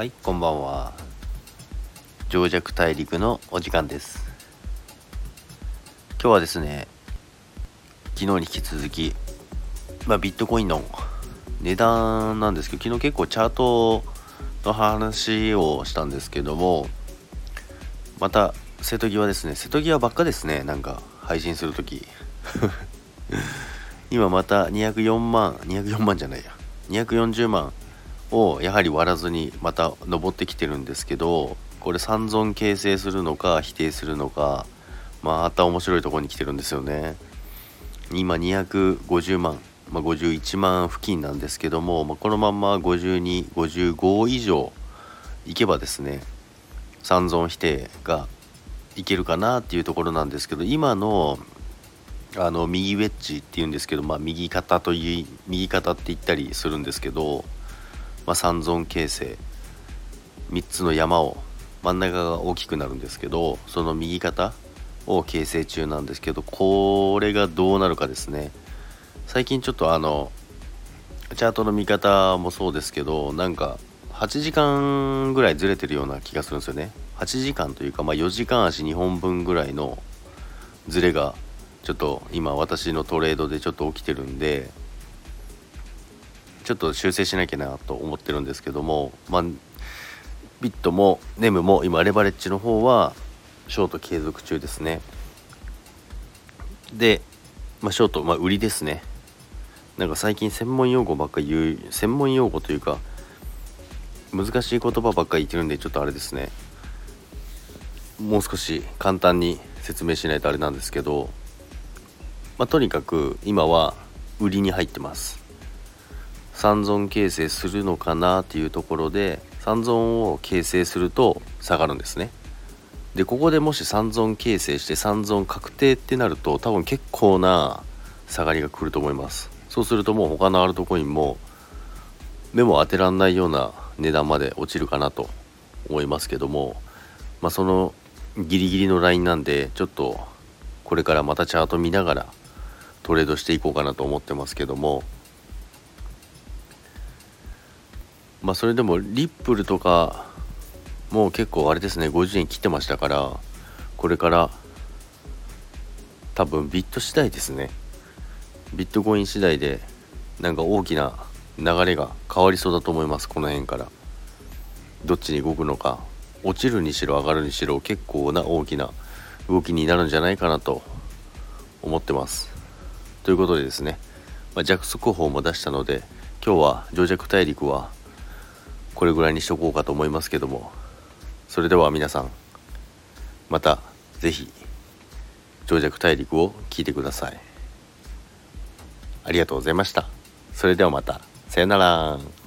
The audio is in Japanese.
はいこんばんは。情弱大陸のお時間です。今日はですね昨日に引き続き、まあ、ビットコインの値段なんですけど昨日結構チャートの話をしたんですけどもまた瀬戸際ですね。瀬戸際ばっかですねなんか配信する時。今また204万204万じゃないや。240万をやはり割らずにまた登ってきてるんですけどこれ三尊形成するのか否定するのかまた面白いとこに来てるんですよね。今250万、まあ、51万付近なんですけども、まあ、このまま5255以上いけばですね三尊否定がいけるかなっていうところなんですけど今のあの右ウェッジっていうんですけど、まあ、右肩といい右肩って言ったりするんですけどまあ、三尊形成。3つの山を真ん中が大きくなるんですけどその右肩を形成中なんですけどこれがどうなるかですね。最近ちょっとあのチャートの見方もそうですけどなんか8時間ぐらいずれてるような気がするんですよね。8時間というか、まあ、4時間足2本分ぐらいのずれがちょっと今私のトレードでちょっと起きてるんでちょっと修正しなきゃなと思ってるんですけども、まあ、ビットもネムも今レバレッジの方はショート継続中ですね。で、まあ、ショート、まあ、売りですね。なんか最近専門用語ばっかり言う専門用語というか難しい言葉ばっかり言ってるんでちょっとあれですね。もう少し簡単に説明しないとあれなんですけど、まあ、とにかく今は売りに入ってます。三尊形成するのかなっていうところで三尊を形成すると下がるんですね。でここでもし三尊形成して三尊確定ってなると多分結構な下がりが来ると思います。そうするともう他のアルトコインも目も当てらんないような値段まで落ちるかなと思いますけどもまあそのギリギリのラインなんでちょっとこれからまたチャート見ながらトレードしていこうかなと思ってますけどもまあそれでもリップルとかもう結構あれですね50円切ってましたからこれから多分ビット次第ですね。ビットコイン次第でなんか大きな流れが変わりそうだと思いますこの辺から。どっちに動くのか落ちるにしろ上がるにしろ結構な大きな動きになるんじゃないかなと思ってます。ということでですね、まあ、弱速報も出したので今日は情弱大陸はこれぐらいにしとこうかと思いますけども。それでは皆さんまた是非情弱大陸を聞いてください。ありがとうございました。それではまた。さよなら。